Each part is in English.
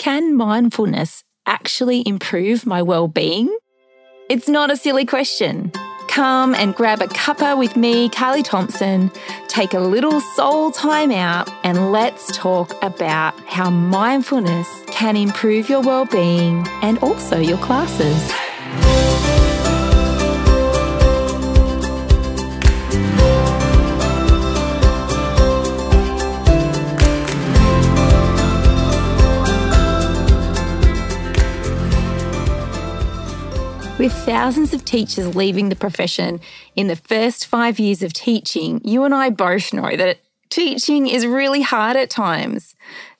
Can mindfulness actually improve my well being? It's not a silly question. Come and grab a cuppa with me, Carly Thomson, take a little soul time out, and let's talk about how mindfulness can improve your well being and also your classes. With thousands of teachers leaving the profession in the first five years of teaching, you and I both know that teaching is really hard at times.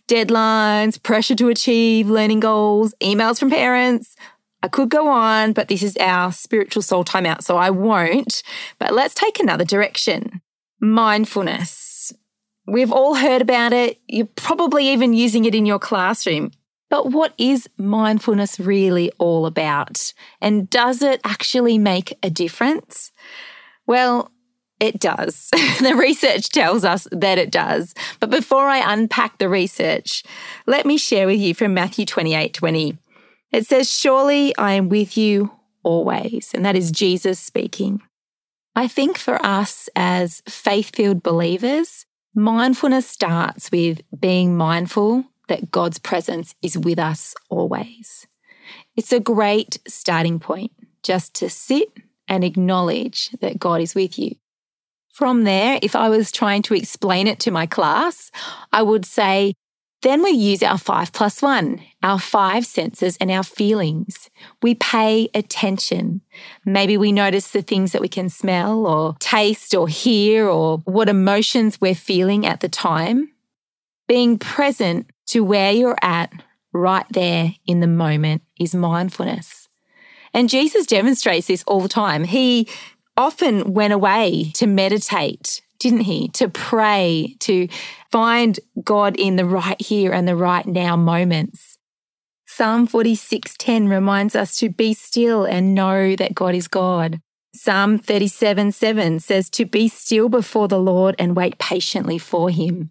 Deadlines, pressure to achieve learning goals, emails from parents. I could go on, but this is our spiritual soul timeout, so I won't. But let's take another direction mindfulness. We've all heard about it. You're probably even using it in your classroom. But what is mindfulness really all about? And does it actually make a difference? Well, it does. the research tells us that it does. But before I unpack the research, let me share with you from Matthew 28 20. It says, Surely I am with you always. And that is Jesus speaking. I think for us as faith filled believers, mindfulness starts with being mindful that God's presence is with us always. It's a great starting point just to sit and acknowledge that God is with you. From there, if I was trying to explain it to my class, I would say, then we use our five plus one, our five senses and our feelings. We pay attention. Maybe we notice the things that we can smell or taste or hear or what emotions we're feeling at the time. Being present to where you're at right there in the moment is mindfulness. And Jesus demonstrates this all the time. He often went away to meditate, didn't he? To pray, to find God in the right here and the right now moments. Psalm 46:10 reminds us to be still and know that God is God. Psalm 37 7 says to be still before the Lord and wait patiently for him.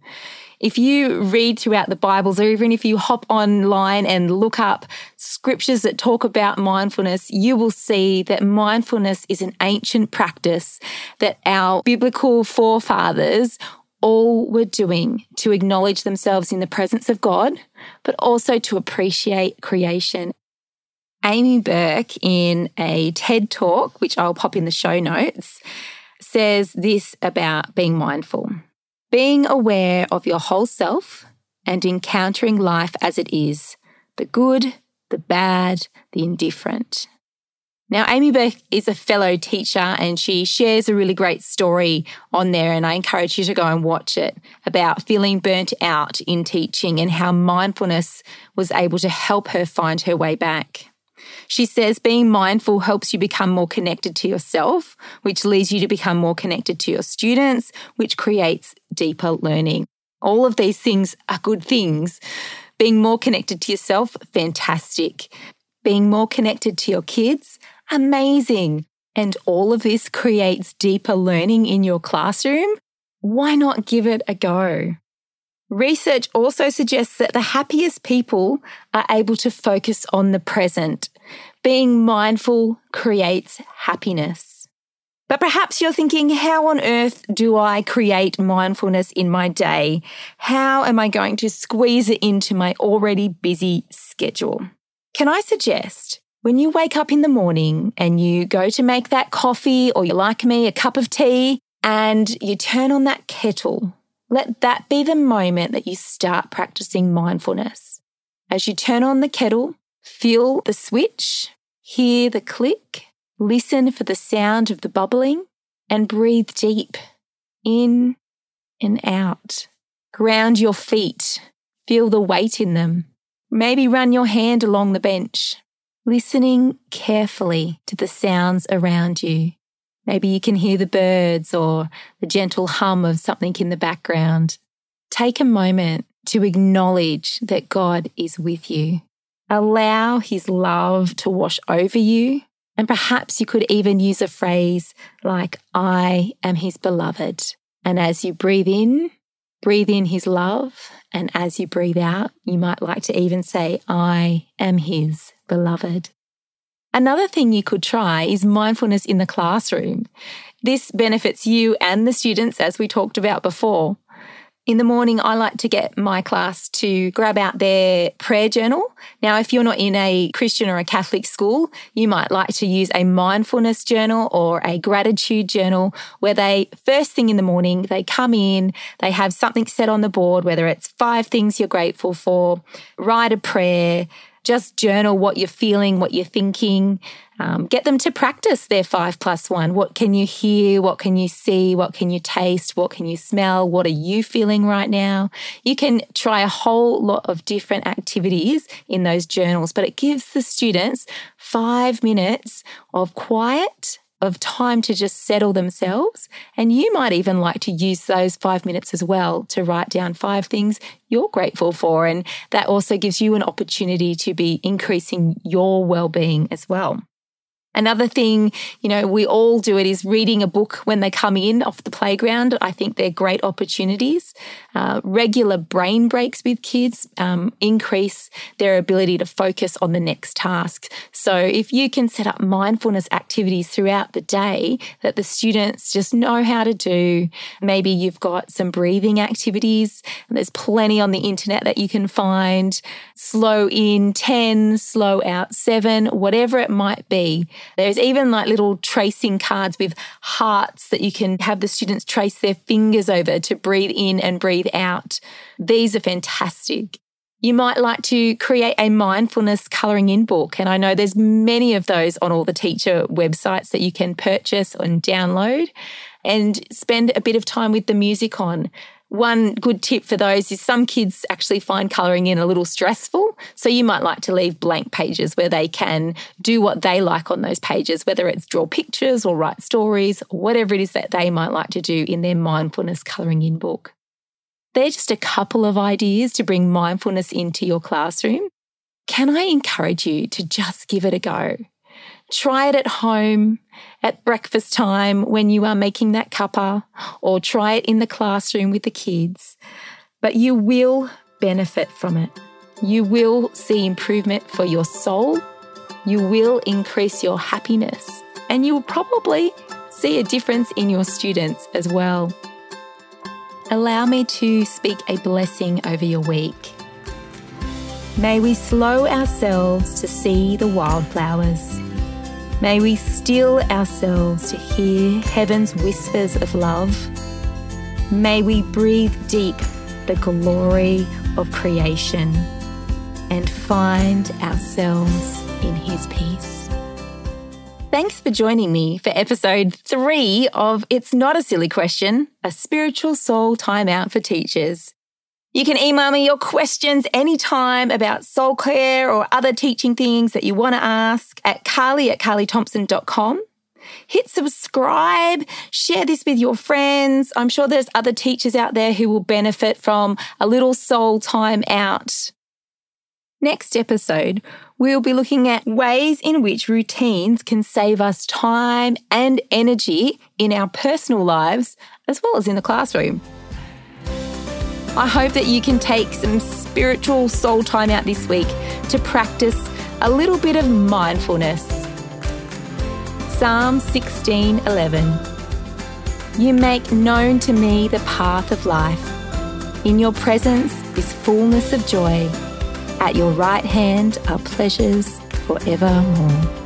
If you read throughout the Bibles, or even if you hop online and look up scriptures that talk about mindfulness, you will see that mindfulness is an ancient practice that our biblical forefathers all were doing to acknowledge themselves in the presence of God, but also to appreciate creation. Amy Burke, in a TED talk, which I'll pop in the show notes, says this about being mindful. Being aware of your whole self and encountering life as it is the good, the bad, the indifferent. Now, Amy Burke is a fellow teacher and she shares a really great story on there. And I encourage you to go and watch it about feeling burnt out in teaching and how mindfulness was able to help her find her way back. She says being mindful helps you become more connected to yourself, which leads you to become more connected to your students, which creates deeper learning. All of these things are good things. Being more connected to yourself, fantastic. Being more connected to your kids, amazing. And all of this creates deeper learning in your classroom. Why not give it a go? Research also suggests that the happiest people are able to focus on the present. Being mindful creates happiness. But perhaps you're thinking, how on earth do I create mindfulness in my day? How am I going to squeeze it into my already busy schedule? Can I suggest when you wake up in the morning and you go to make that coffee or you like me, a cup of tea, and you turn on that kettle let that be the moment that you start practicing mindfulness. As you turn on the kettle, feel the switch, hear the click, listen for the sound of the bubbling, and breathe deep in and out. Ground your feet, feel the weight in them. Maybe run your hand along the bench, listening carefully to the sounds around you. Maybe you can hear the birds or the gentle hum of something in the background. Take a moment to acknowledge that God is with you. Allow His love to wash over you. And perhaps you could even use a phrase like, I am His beloved. And as you breathe in Breathe in His love. And as you breathe out, you might like to even say, I am His beloved. Another thing you could try is mindfulness in the classroom. This benefits you and the students, as we talked about before. In the morning, I like to get my class to grab out their prayer journal. Now, if you're not in a Christian or a Catholic school, you might like to use a mindfulness journal or a gratitude journal where they, first thing in the morning, they come in, they have something set on the board, whether it's five things you're grateful for, write a prayer, just journal what you're feeling, what you're thinking. Um, get them to practice their five plus one. What can you hear? What can you see? What can you taste? What can you smell? What are you feeling right now? You can try a whole lot of different activities in those journals, but it gives the students five minutes of quiet of time to just settle themselves. And you might even like to use those five minutes as well to write down five things you're grateful for. And that also gives you an opportunity to be increasing your well being as well. Another thing, you know, we all do it is reading a book when they come in off the playground. I think they're great opportunities. Uh, regular brain breaks with kids um, increase their ability to focus on the next task. So if you can set up mindfulness activities throughout the day that the students just know how to do, maybe you've got some breathing activities. There's plenty on the internet that you can find. Slow in 10, slow out seven, whatever it might be there's even like little tracing cards with hearts that you can have the students trace their fingers over to breathe in and breathe out. These are fantastic. You might like to create a mindfulness colouring in book. And I know there's many of those on all the teacher websites that you can purchase and download and spend a bit of time with the music on. One good tip for those is some kids actually find colouring in a little stressful. So you might like to leave blank pages where they can do what they like on those pages, whether it's draw pictures or write stories or whatever it is that they might like to do in their mindfulness colouring in book. They're just a couple of ideas to bring mindfulness into your classroom. Can I encourage you to just give it a go? Try it at home at breakfast time when you are making that cuppa, or try it in the classroom with the kids. But you will benefit from it. You will see improvement for your soul. You will increase your happiness. And you will probably see a difference in your students as well. Allow me to speak a blessing over your week. May we slow ourselves to see the wildflowers May we still ourselves to hear heaven's whispers of love. May we breathe deep the glory of creation and find ourselves in His peace. Thanks for joining me for episode three of It's Not a Silly Question, a spiritual soul timeout for teachers. You can email me your questions anytime about soul care or other teaching things that you want to ask at carly at carlythomson.com. Hit subscribe, share this with your friends. I'm sure there's other teachers out there who will benefit from a little soul time out. Next episode, we'll be looking at ways in which routines can save us time and energy in our personal lives as well as in the classroom. I hope that you can take some spiritual soul time out this week to practice a little bit of mindfulness. Psalm 16:11 You make known to me the path of life. In your presence is fullness of joy. At your right hand are pleasures forevermore.